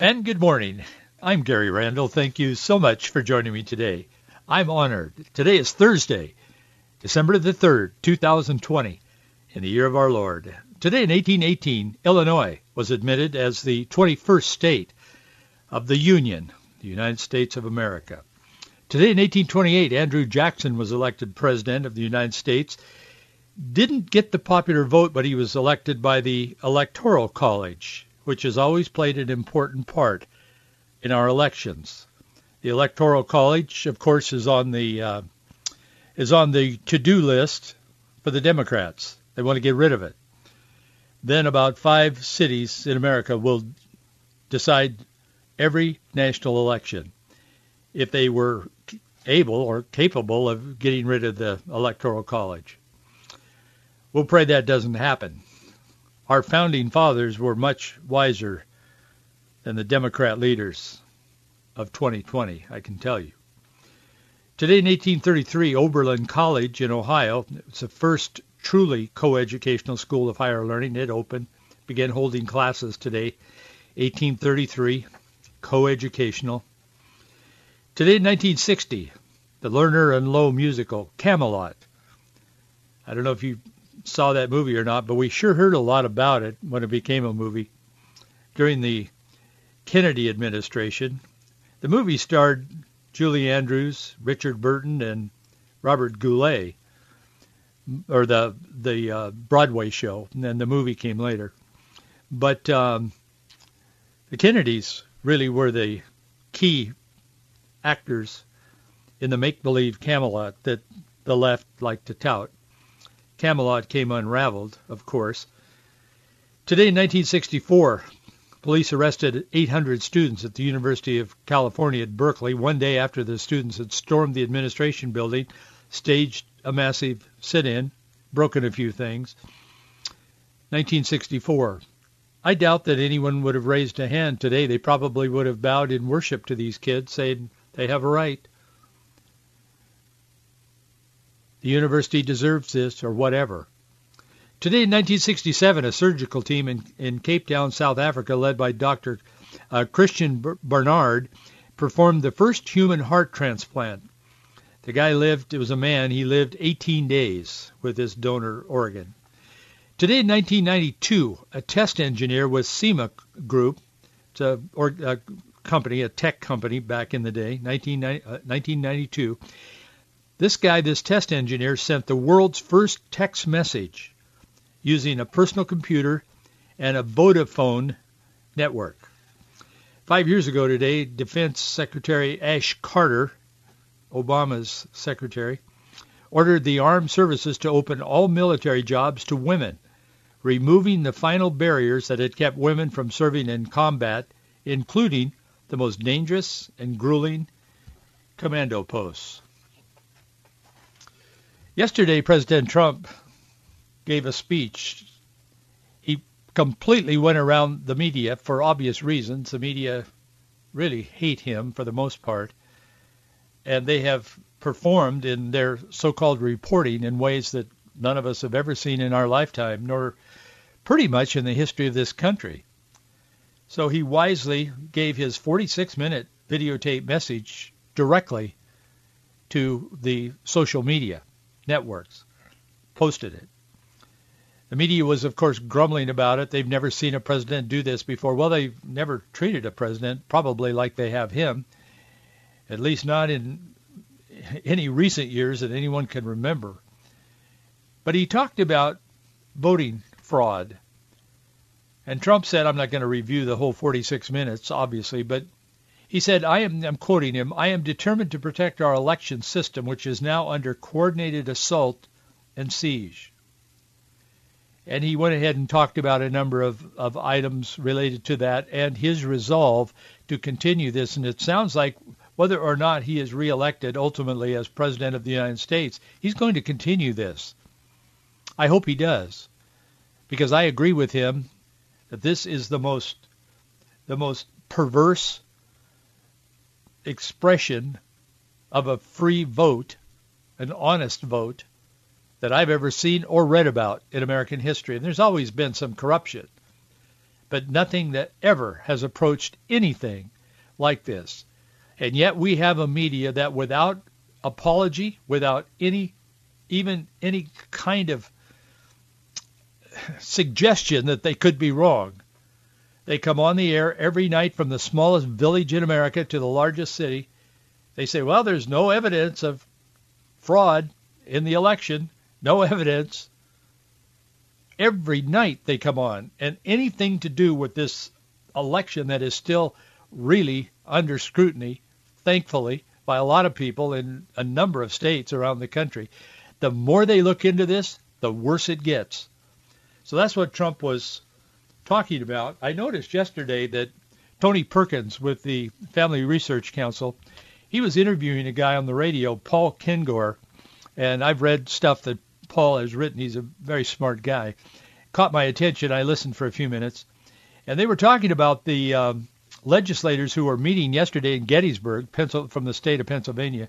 And good morning. I'm Gary Randall. Thank you so much for joining me today. I'm honored. Today is Thursday, December the 3rd, 2020, in the year of our Lord. Today in 1818, Illinois was admitted as the 21st state of the Union, the United States of America. Today in 1828, Andrew Jackson was elected President of the United States. Didn't get the popular vote, but he was elected by the Electoral College which has always played an important part in our elections. The Electoral College, of course, is on the uh, is on the to-do list for the Democrats. They want to get rid of it. Then about five cities in America will decide every national election if they were able or capable of getting rid of the Electoral College. We'll pray that doesn't happen. Our founding fathers were much wiser than the Democrat leaders of 2020, I can tell you. Today in 1833, Oberlin College in Ohio, it's the first truly coeducational school of higher learning. It opened, began holding classes today, 1833, coeducational. Today in 1960, the Lerner and Loewe musical, Camelot. I don't know if you saw that movie or not, but we sure heard a lot about it when it became a movie during the Kennedy administration. The movie starred Julie Andrews, Richard Burton, and Robert Goulet, or the the uh, Broadway show, and then the movie came later. But um, the Kennedys really were the key actors in the make-believe Camelot that the left liked to tout. Camelot came unraveled, of course. Today in 1964, police arrested 800 students at the University of California at Berkeley one day after the students had stormed the administration building, staged a massive sit-in, broken a few things. 1964. I doubt that anyone would have raised a hand today. They probably would have bowed in worship to these kids, saying they have a right. The university deserves this or whatever. Today in 1967, a surgical team in, in Cape Town, South Africa, led by Dr. Uh, Christiaan Barnard, performed the first human heart transplant. The guy lived, it was a man, he lived 18 days with this donor organ. Today in 1992, a test engineer with SEMA Group, it's a, or, a company, a tech company back in the day, 1992, this guy, this test engineer, sent the world's first text message using a personal computer and a Vodafone network. Five years ago today, Defense Secretary Ash Carter, Obama's secretary, ordered the armed services to open all military jobs to women, removing the final barriers that had kept women from serving in combat, including the most dangerous and grueling commando posts. Yesterday, President Trump gave a speech. He completely went around the media for obvious reasons. The media really hate him for the most part, and they have performed in their so-called reporting in ways that none of us have ever seen in our lifetime, nor pretty much in the history of this country. So he wisely gave his 46-minute videotape message directly to the social media networks posted it. The media was, of course, grumbling about it. They've never seen a president do this before. Well, they've never treated a president probably like they have him, at least not in any recent years that anyone can remember. But he talked about voting fraud. And Trump said, I'm not going to review the whole 46 minutes, obviously, but he said, I am, I'm quoting him, I am determined to protect our election system, which is now under coordinated assault and siege. And he went ahead and talked about a number of, of items related to that and his resolve to continue this. And it sounds like whether or not he is reelected ultimately as President of the United States, he's going to continue this. I hope he does, because I agree with him that this is the most the most perverse expression of a free vote, an honest vote, that I've ever seen or read about in American history. And there's always been some corruption, but nothing that ever has approached anything like this. And yet we have a media that without apology, without any, even any kind of suggestion that they could be wrong, they come on the air every night from the smallest village in America to the largest city. They say, well, there's no evidence of fraud in the election. No evidence. Every night they come on. And anything to do with this election that is still really under scrutiny thankfully, by a lot of people in a number of states around the country. The more they look into this, the worse it gets. So that's what Trump was talking about. I noticed yesterday that Tony Perkins with the Family Research Council, he was interviewing a guy on the radio, Paul Kengor, and I've read stuff that Paul has written. He's a very smart guy. Caught my attention. I listened for a few minutes, and they were talking about the um, legislators who were meeting yesterday in Gettysburg, from the state of Pennsylvania.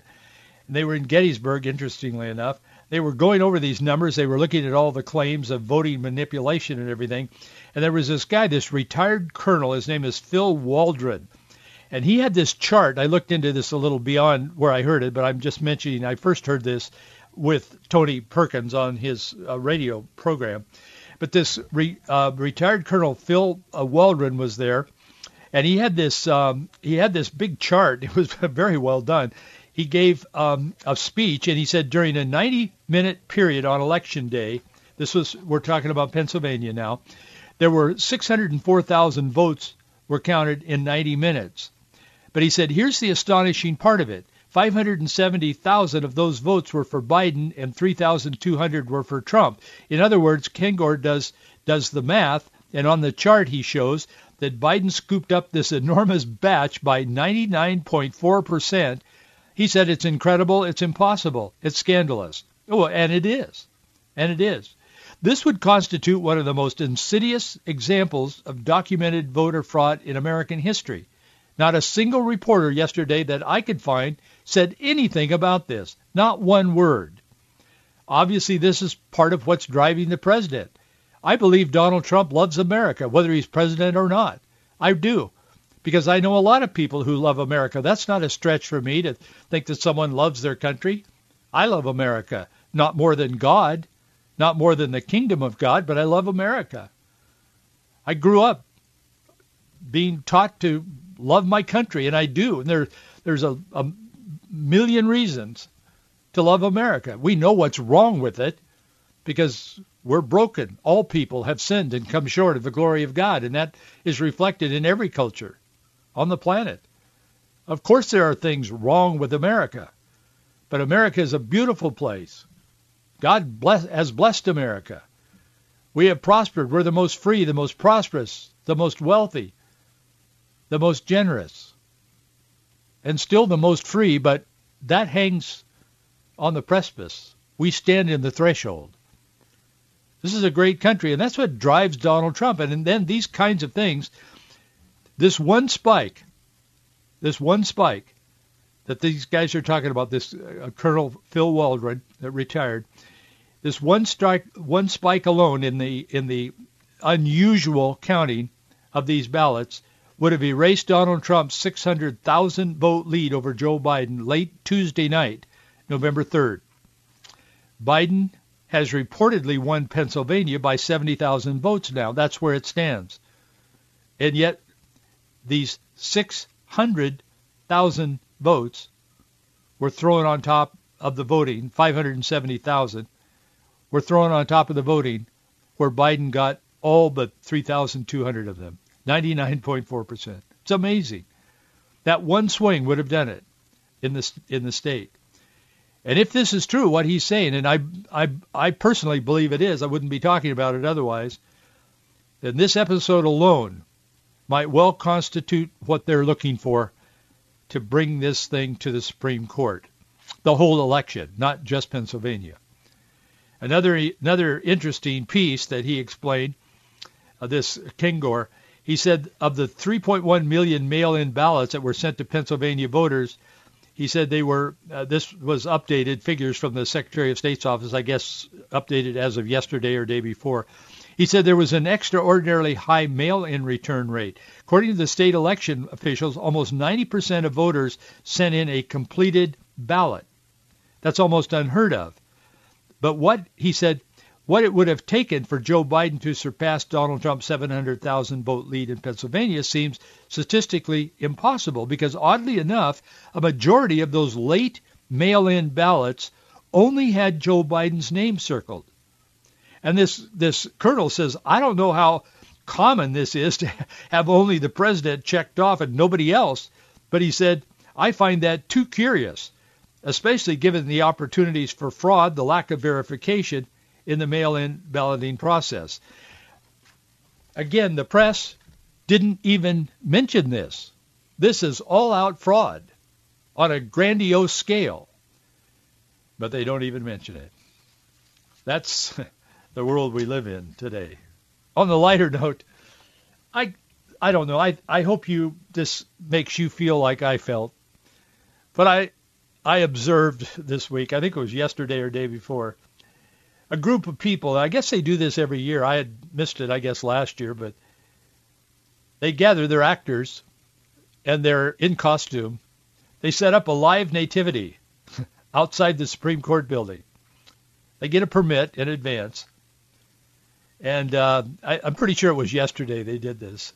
And they were in Gettysburg, interestingly enough. They were going over these numbers. They were looking at all the claims of voting manipulation and everything. And there was this guy, this retired colonel. His name is Phil Waldron. And he had this chart. I looked into this a little beyond where I heard it, but I'm just mentioning I first heard this with Tony Perkins on his uh, radio program. But this re, uh, retired Colonel Phil uh, Waldron was there, and he had this um, he had this big chart. It was very well done. He gave um, a speech, and he said during a 90-minute period on election day, this was we're talking about Pennsylvania now, there were 604,000 votes were counted in 90 minutes. But he said, here's the astonishing part of it. 570,000 of those votes were for Biden and 3,200 were for Trump. In other words, Kengor does does the math, and on the chart he shows that Biden scooped up this enormous batch by 99.4%. He said it's incredible, it's impossible, it's scandalous. Oh, and it is. And it is. This would constitute one of the most insidious examples of documented voter fraud in American history. Not a single reporter yesterday that I could find said anything about this. Not one word. Obviously, this is part of what's driving the president. I believe Donald Trump loves America, whether he's president or not. I do. Because I know a lot of people who love America. That's not a stretch for me to think that someone loves their country. I love America. Not more than God, not more than the kingdom of God, but I love America. I grew up being taught to love my country, and I do. And there, there's a, a million reasons to love America. We know what's wrong with it because we're broken. All people have sinned and come short of the glory of God, and that is reflected in every culture on the planet. Of course there are things wrong with America, but America is a beautiful place. God bless, has blessed America. We have prospered. We're the most free, the most prosperous, the most wealthy, the most generous, and still the most free, but that hangs on the precipice. We stand in the threshold. This is a great country, and that's what drives Donald Trump. And, and then these kinds of things, this one spike, this one spike that these guys are talking about, this uh, Colonel Phil Waldron that retired, this one strike, one spike alone in the in the unusual counting of these ballots would have erased Donald Trump's 600,000 vote lead over Joe Biden late Tuesday night, November 3rd. Biden has reportedly won Pennsylvania by 70,000 votes now. That's where it stands. And yet these 600,000 votes were thrown on top of the voting, 570,000 were thrown on top of the voting where Biden got all but 3,200 of them, 99.4%. It's amazing. That one swing would have done it in the, in the state. And if this is true, what he's saying, and I, I, I personally believe it is, I wouldn't be talking about it otherwise, then this episode alone might well constitute what they're looking for to bring this thing to the Supreme Court. The whole election, not just Pennsylvania. Another, another interesting piece that he explained, uh, this Kengor, he said of the 3.1 million mail-in ballots that were sent to Pennsylvania voters, he said they were, uh, this was updated figures from the Secretary of State's office, I guess updated as of yesterday or day before. He said there was an extraordinarily high mail-in return rate. According to the state election officials, almost 90% of voters sent in a completed ballot. That's almost unheard of. But what, he said, what it would have taken for Joe Biden to surpass Donald Trump's 700,000 vote lead in Pennsylvania seems statistically impossible because oddly enough, a majority of those late mail-in ballots only had Joe Biden's name circled. And this, this colonel says, I don't know how common this is to have only the president checked off and nobody else. But he said, I find that too curious, especially given the opportunities for fraud, the lack of verification in the mail-in balloting process. Again, the press didn't even mention this. This is all-out fraud on a grandiose scale. But they don't even mention it. That's the world we live in today. On the lighter note, I I don't know. I I hope you this makes you feel like I felt. But I I observed this week, I think it was yesterday or day before, a group of people. I guess they do this every year. I had missed it, I guess, last year, but they gather their actors and they're in costume. They set up a live nativity outside the Supreme Court building. They get a permit in advance. And uh, I, I'm pretty sure it was yesterday they did this.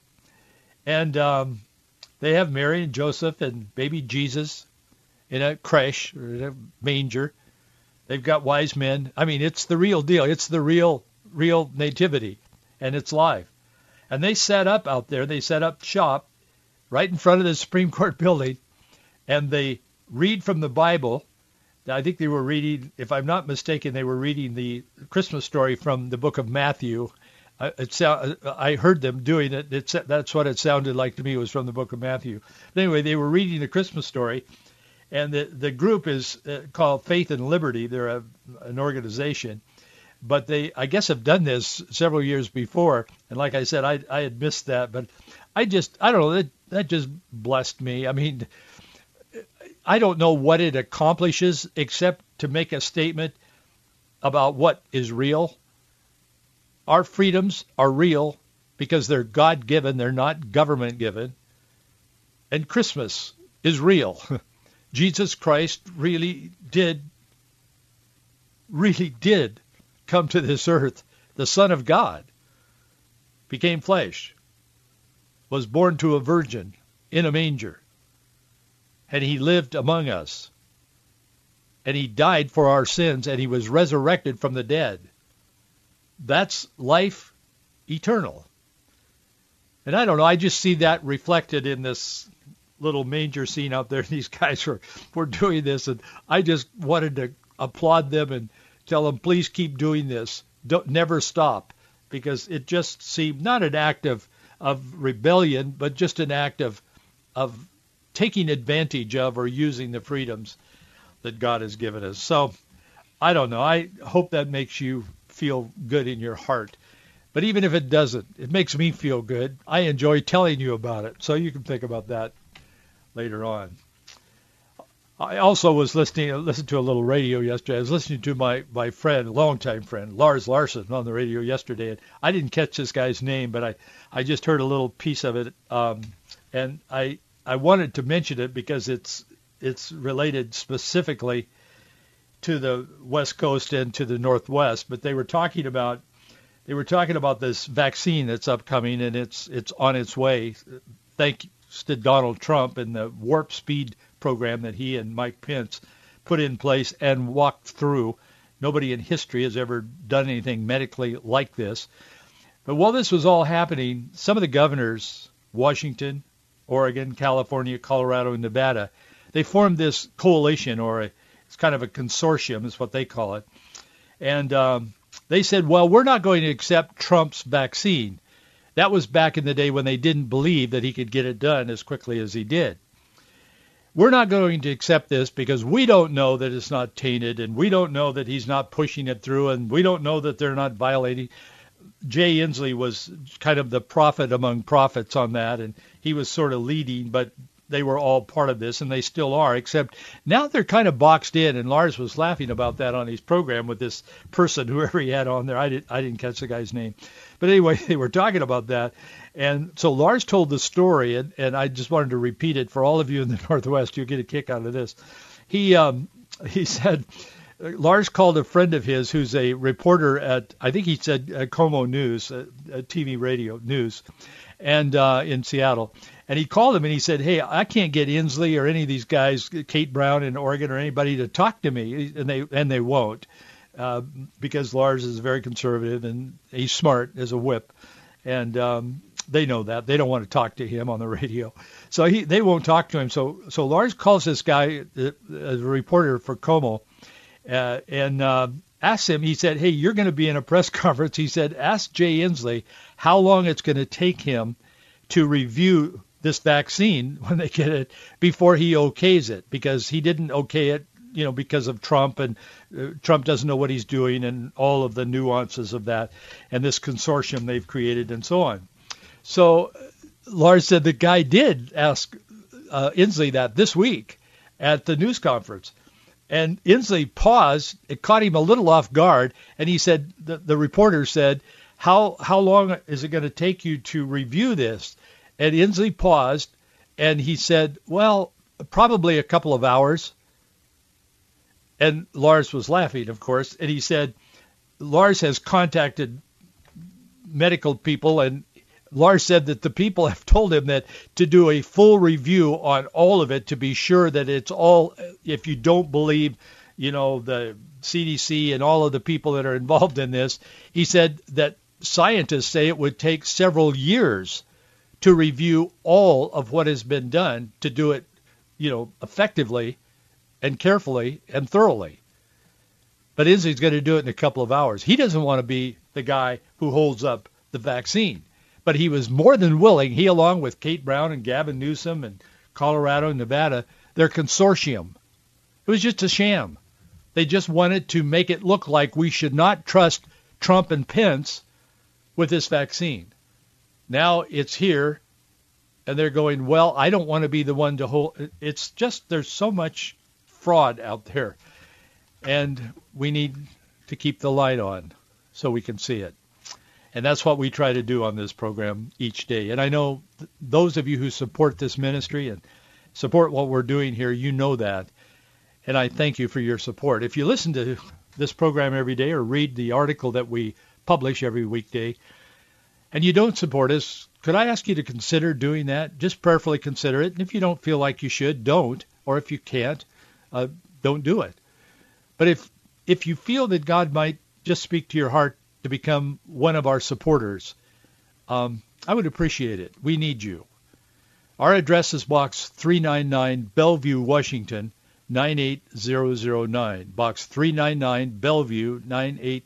And um, they have Mary and Joseph and baby Jesus in a creche or in a manger. They've got wise men. I mean, it's the real deal. It's the real, real nativity, and it's live. And they set up out there. They set up shop right in front of the Supreme Court building, and they read from the Bible I think they were reading, if I'm not mistaken, they were reading the Christmas story from the book of Matthew. I, it, I heard them doing it. That's what it sounded like to me. It was from the book of Matthew. But anyway, they were reading the Christmas story, and the the group is uh, called Faith and Liberty. They're a, an organization, but they I guess have done this several years before. And like I said, I I had missed that, but I just I don't know that that just blessed me. I mean, I don't know what it accomplishes except to make a statement about what is real. Our freedoms are real because they're God-given. They're not government-given. And Christmas is real. Jesus Christ really did, really did come to this earth. The Son of God became flesh, was born to a virgin in a manger and he lived among us. And he died for our sins, and he was resurrected from the dead. That's life eternal. And I don't know, I just see that reflected in this little manger scene out there. These guys were, were doing this, and I just wanted to applaud them and tell them, please keep doing this. Don't, never stop, because it just seemed not an act of, of rebellion, but just an act of, of taking advantage of or using the freedoms that God has given us. So I don't know. I hope that makes you feel good in your heart. But even if it doesn't, it makes me feel good. I enjoy telling you about it. So you can think about that later on. I also was listening listened to a little radio yesterday. I was listening to my, my friend, longtime friend, Lars Larson on the radio yesterday. And I didn't catch this guy's name, but I, I just heard a little piece of it. Um, and I I wanted to mention it because it's it's related specifically to the West Coast and to the Northwest. But they were talking about they were talking about this vaccine that's upcoming and it's it's on its way. Thanks to Donald Trump and the warp speed program that he and Mike Pence put in place and walked through. Nobody in history has ever done anything medically like this. But while this was all happening, some of the governors, Washington, Oregon, California, Colorado, and Nevada, they formed this coalition or a, It's kind of a consortium, is what they call it. And um, they said, well, we're not going to accept Trump's vaccine. That was back in the day when they didn't believe that he could get it done as quickly as he did. We're not going to accept this because we don't know that it's not tainted and we don't know that he's not pushing it through and we don't know that they're not violating. Jay Inslee was kind of the prophet among prophets on that and he was sort of leading, but they were all part of this, and they still are, except now they're kind of boxed in. And Lars was laughing about that on his program with this person, whoever he had on there. I, did, I didn't catch the guy's name. But anyway, they were talking about that. And so Lars told the story, and, and I just wanted to repeat it for all of you in the Northwest. You'll get a kick out of this. He, um, he said, Lars called a friend of his who's a reporter at, I think he said uh, KOMO News, uh, TV radio news, and uh, in Seattle. And he called him and he said, "Hey, I can't get Inslee or any of these guys, Kate Brown in Oregon or anybody to talk to me, and they and they won't, uh, because Lars is very conservative and he's smart as a whip, and um, they know that they don't want to talk to him on the radio, so he they won't talk to him. So so Lars calls this guy, uh, a reporter for KOMO, uh, and uh, asks him. He said, "Hey, you're going to be in a press conference." He said, "Ask Jay Inslee how long it's going to take him." to review this vaccine when they get it before he okays it because he didn't okay it you know because of Trump and uh, Trump doesn't know what he's doing and all of the nuances of that and this consortium they've created and so on. So uh, Lars said the guy did ask uh, Inslee that this week at the news conference. And Inslee paused. It caught him a little off guard, and he said, the, the reporter said, "How how long is it going to take you to review this?" And Inslee paused and he said, well, probably a couple of hours. And Lars was laughing, of course, and he said, Lars has contacted medical people and Lars said that the people have told him that to do a full review on all of it to be sure that it's all if you don't believe you know the CDC and all of the people that are involved in this he said that scientists say it would take several years to review all of what has been done to do it, you know, effectively and carefully and thoroughly. But Inslee's going to do it in a couple of hours. He doesn't want to be the guy who holds up the vaccine. But he was more than willing, he along with Kate Brown and Gavin Newsom and Colorado and Nevada, their consortium. It was just a sham. They just wanted to make it look like we should not trust Trump and Pence with this vaccine. Now it's here, and they're going, well, I don't want to be the one to hold. It's just there's so much fraud out there, and we need to keep the light on so we can see it. And that's what we try to do on this program each day. And I know th- those of you who support this ministry and support what we're doing here, you know that. And I thank you for your support. If you listen to this program every day or read the article that we publish every weekday, and you don't support us, could I ask you to consider doing that? Just prayerfully consider it. And if you don't feel like you should, don't. Or if you can't, uh, don't do it. But if if you feel that God might just speak to your heart to become one of our supporters, um, I would appreciate it. We need you. Our address is Box 399, Bellevue, Washington, 98009. Box 399, Bellevue, 98009.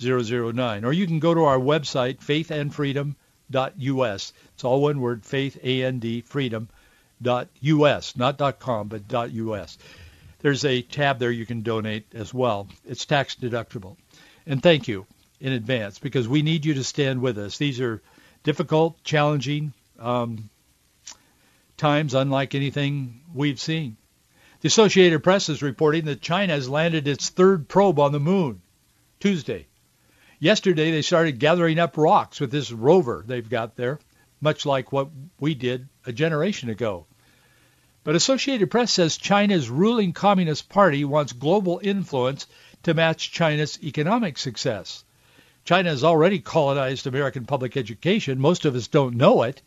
009. Or you can go to our website, faithandfreedom.us. It's all one word, faith, A-N-D, freedom.us, not .com, but .us. There's a tab there you can donate as well. It's tax deductible. And thank you in advance because we need you to stand with us. These are difficult, challenging um, times unlike anything we've seen. The Associated Press is reporting that China has landed its third probe on the moon Tuesday. Yesterday they started gathering up rocks with this rover they've got there, much like what we did a generation ago. But Associated Press says China's ruling Communist Party wants global influence to match China's economic success. China has already colonized American public education. Most of us don't know it.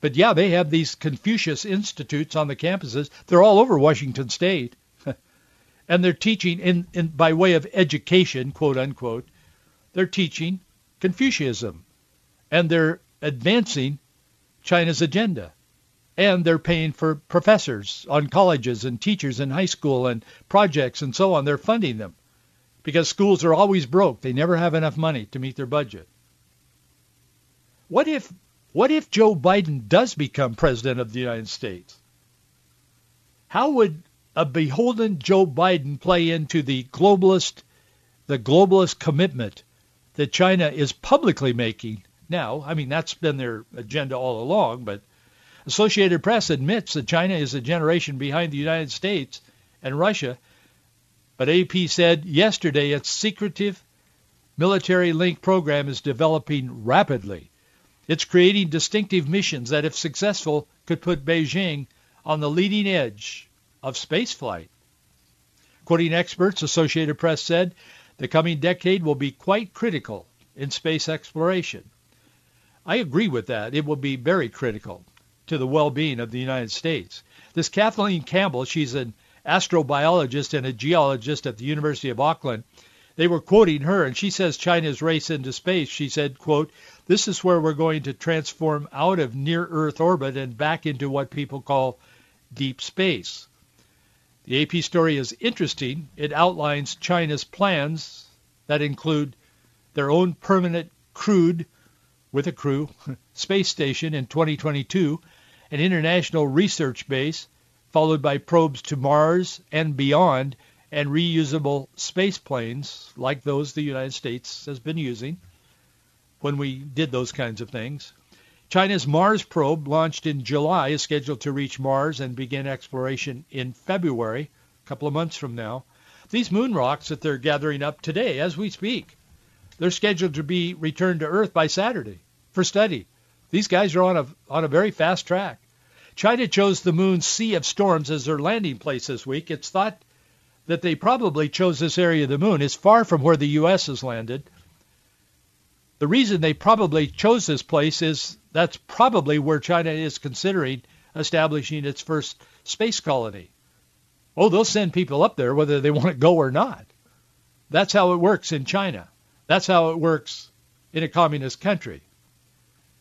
But yeah, they have these Confucius Institutes on the campuses. They're all over Washington State. and they're teaching in, in by way of education, quote unquote, they're teaching Confucianism, and they're advancing China's agenda. And they're paying for professors on colleges and teachers in high school and projects and so on. They're funding them because schools are always broke. They never have enough money to meet their budget. What if what if Joe Biden does become president of the United States? How would a beholden Joe Biden play into the globalist the globalist commitment that China is publicly making now? I mean, that's been their agenda all along, but Associated Press admits that China is a generation behind the United States and Russia, but AP said yesterday its secretive military link program is developing rapidly. It's creating distinctive missions that, if successful, could put Beijing on the leading edge of spaceflight. Quoting experts, Associated Press said, the coming decade will be quite critical in space exploration. I agree with that. It will be very critical to the well-being of the United States. This Kathleen Campbell, she's an astrobiologist and a geologist at the University of Auckland. They were quoting her, and she says China's race into space, she said, quote, this is where we're going to transform out of near-Earth orbit and back into what people call deep space. The AP story is interesting. It outlines China's plans that include their own permanent crewed, with a crew, space station in 2022, an international research base, followed by probes to Mars and beyond, and reusable space planes like those the United States has been using when we did those kinds of things. China's Mars probe, launched in July, is scheduled to reach Mars and begin exploration in February, a couple of months from now. These moon rocks that they're gathering up today, as we speak, they're scheduled to be returned to Earth by Saturday for study. These guys are on a on a very fast track. China chose the moon's Sea of Storms as their landing place this week. It's thought that they probably chose this area of the moon. It's far from where the U.S. has landed. The reason they probably chose this place is that's probably where China is considering establishing its first space colony. Oh, they'll send people up there whether they want to go or not. That's how it works in China. That's how it works in a communist country.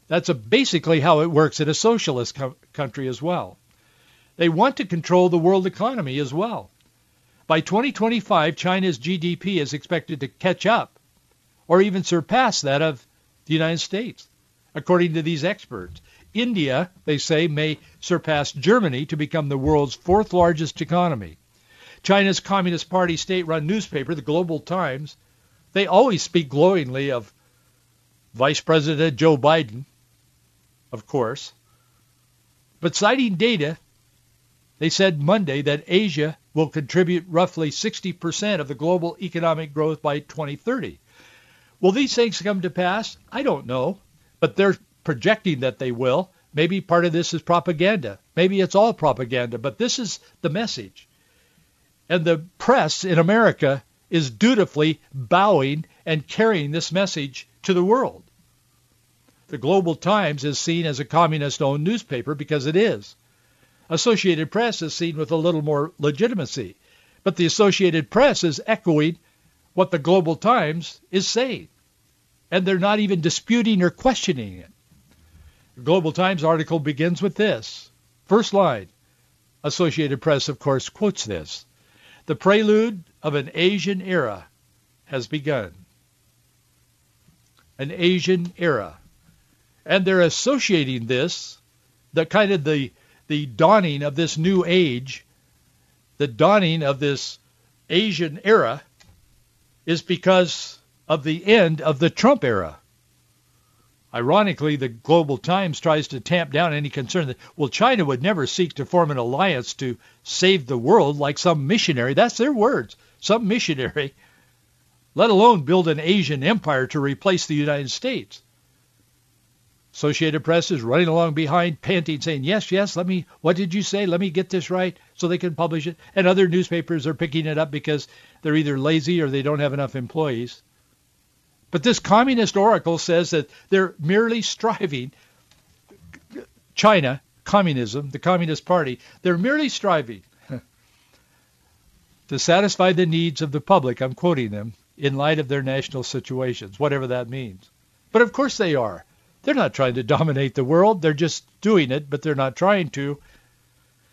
That's basically how it works in a socialist co- country as well. They want to control the world economy as well. By 2025, China's GDP is expected to catch up or even surpass that of the United States, according to these experts. India, they say, may surpass Germany to become the world's fourth largest economy. China's Communist Party state-run newspaper, the Global Times, they always speak glowingly of Vice President Joe Biden, of course. But citing data, they said Monday that Asia will contribute roughly 60% of the global economic growth by 2030. Will these things come to pass? I don't know, but they're projecting that they will. Maybe part of this is propaganda. Maybe it's all propaganda, but this is the message. And the press in America is dutifully bowing and carrying this message to the world. The Global Times is seen as a communist-owned newspaper because it is. Associated Press is seen with a little more legitimacy. But the Associated Press is echoing what the Global Times is saying and they're not even disputing or questioning it. The Global Times article begins with this. First line. Associated Press, of course, quotes this. The prelude of an Asian era has begun. An Asian era. And they're associating this, the kind of the, the dawning of this new age, the dawning of this Asian era, is because of the end of the Trump era. Ironically, the Global Times tries to tamp down any concern that, well, China would never seek to form an alliance to save the world like some missionary. That's their words. Some missionary, let alone build an Asian empire to replace the United States. Associated Press is running along behind, panting, saying, yes, yes, let me, what did you say? Let me get this right so they can publish it. And other newspapers are picking it up because they're either lazy or they don't have enough employees. But this communist oracle says that they're merely striving, China, communism, the Communist Party, they're merely striving to satisfy the needs of the public, I'm quoting them, in light of their national situations, whatever that means. But of course they are. They're not trying to dominate the world. They're just doing it, but they're not trying to.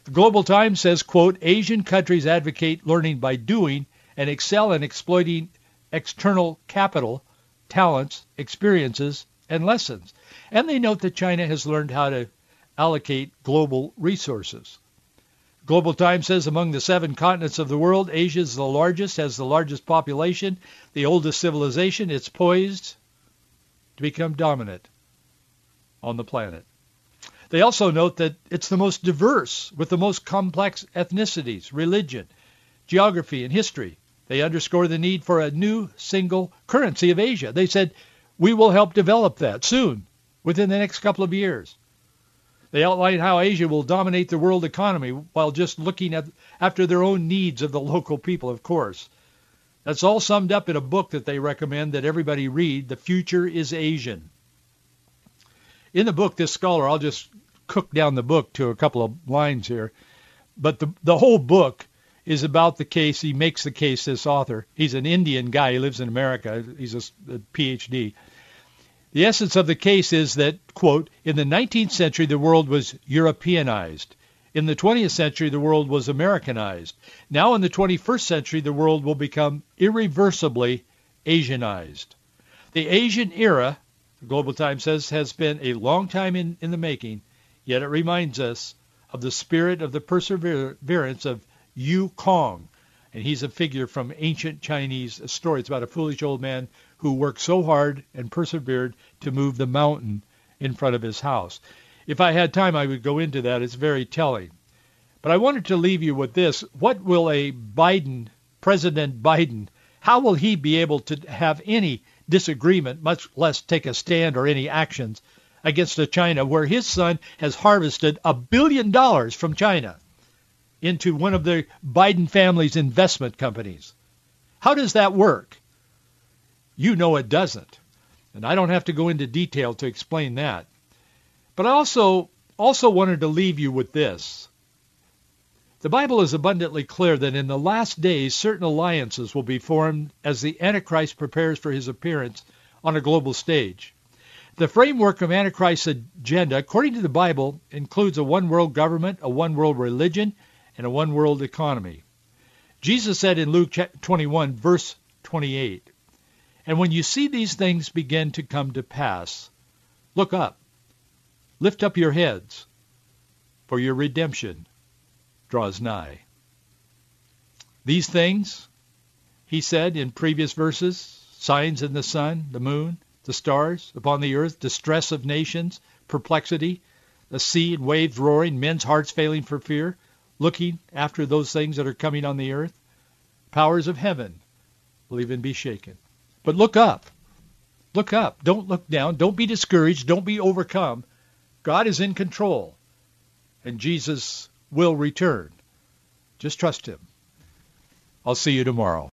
The Global Times says, quote, Asian countries advocate learning by doing and excel in exploiting external capital, talents, experiences, and lessons. And they note that China has learned how to allocate global resources. Global Times says among the seven continents of the world, Asia is the largest, has the largest population, the oldest civilization. It's poised to become dominant on the planet. They also note that it's the most diverse with the most complex ethnicities, religion, geography, and history. They underscore the need for a new single currency of Asia. They said, we will help develop that soon, within the next couple of years. They outline how Asia will dominate the world economy while just looking at, after their own needs of the local people, of course. That's all summed up in a book that they recommend that everybody read, The Future is Asian. In the book, this scholar, I'll just cook down the book to a couple of lines here, but the, the whole book is about the case. He makes the case, this author. He's an Indian guy. He lives in America. He's a, a PhD. The essence of the case is that, quote, in the 19th century, the world was Europeanized. In the 20th century, the world was Americanized. Now in the 21st century, the world will become irreversibly Asianized. The Asian era, the Global Times says, has been a long time in, in the making, yet it reminds us of the spirit of the perseverance of Yu Gong. And he's a figure from ancient Chinese story. It's about a foolish old man who worked so hard and persevered to move the mountain in front of his house. If I had time, I would go into that. It's very telling. But I wanted to leave you with this. What will a Biden, President Biden, how will he be able to have any disagreement, much less take a stand or any actions against a China where his son has harvested a billion dollars from China into one of the Biden family's investment companies? How does that work? You know it doesn't. And I don't have to go into detail to explain that. But I also also wanted to leave you with this. The Bible is abundantly clear that in the last days certain alliances will be formed as the Antichrist prepares for his appearance on a global stage. The framework of Antichrist's agenda, according to the Bible, includes a one world government, a one world religion, and a one world economy. Jesus said in Luke 21, verse 28, and when you see these things begin to come to pass, look up, lift up your heads, for your redemption draws nigh. These things, he said in previous verses, signs in the sun, the moon, the stars, upon the earth, distress of nations, perplexity, the sea and waves roaring, men's hearts failing for fear, looking after those things that are coming on the earth. Powers of heaven will even be shaken. But look up. Look up. Don't look down. Don't be discouraged. Don't be overcome. God is in control. And Jesus will return. Just trust him. I'll see you tomorrow.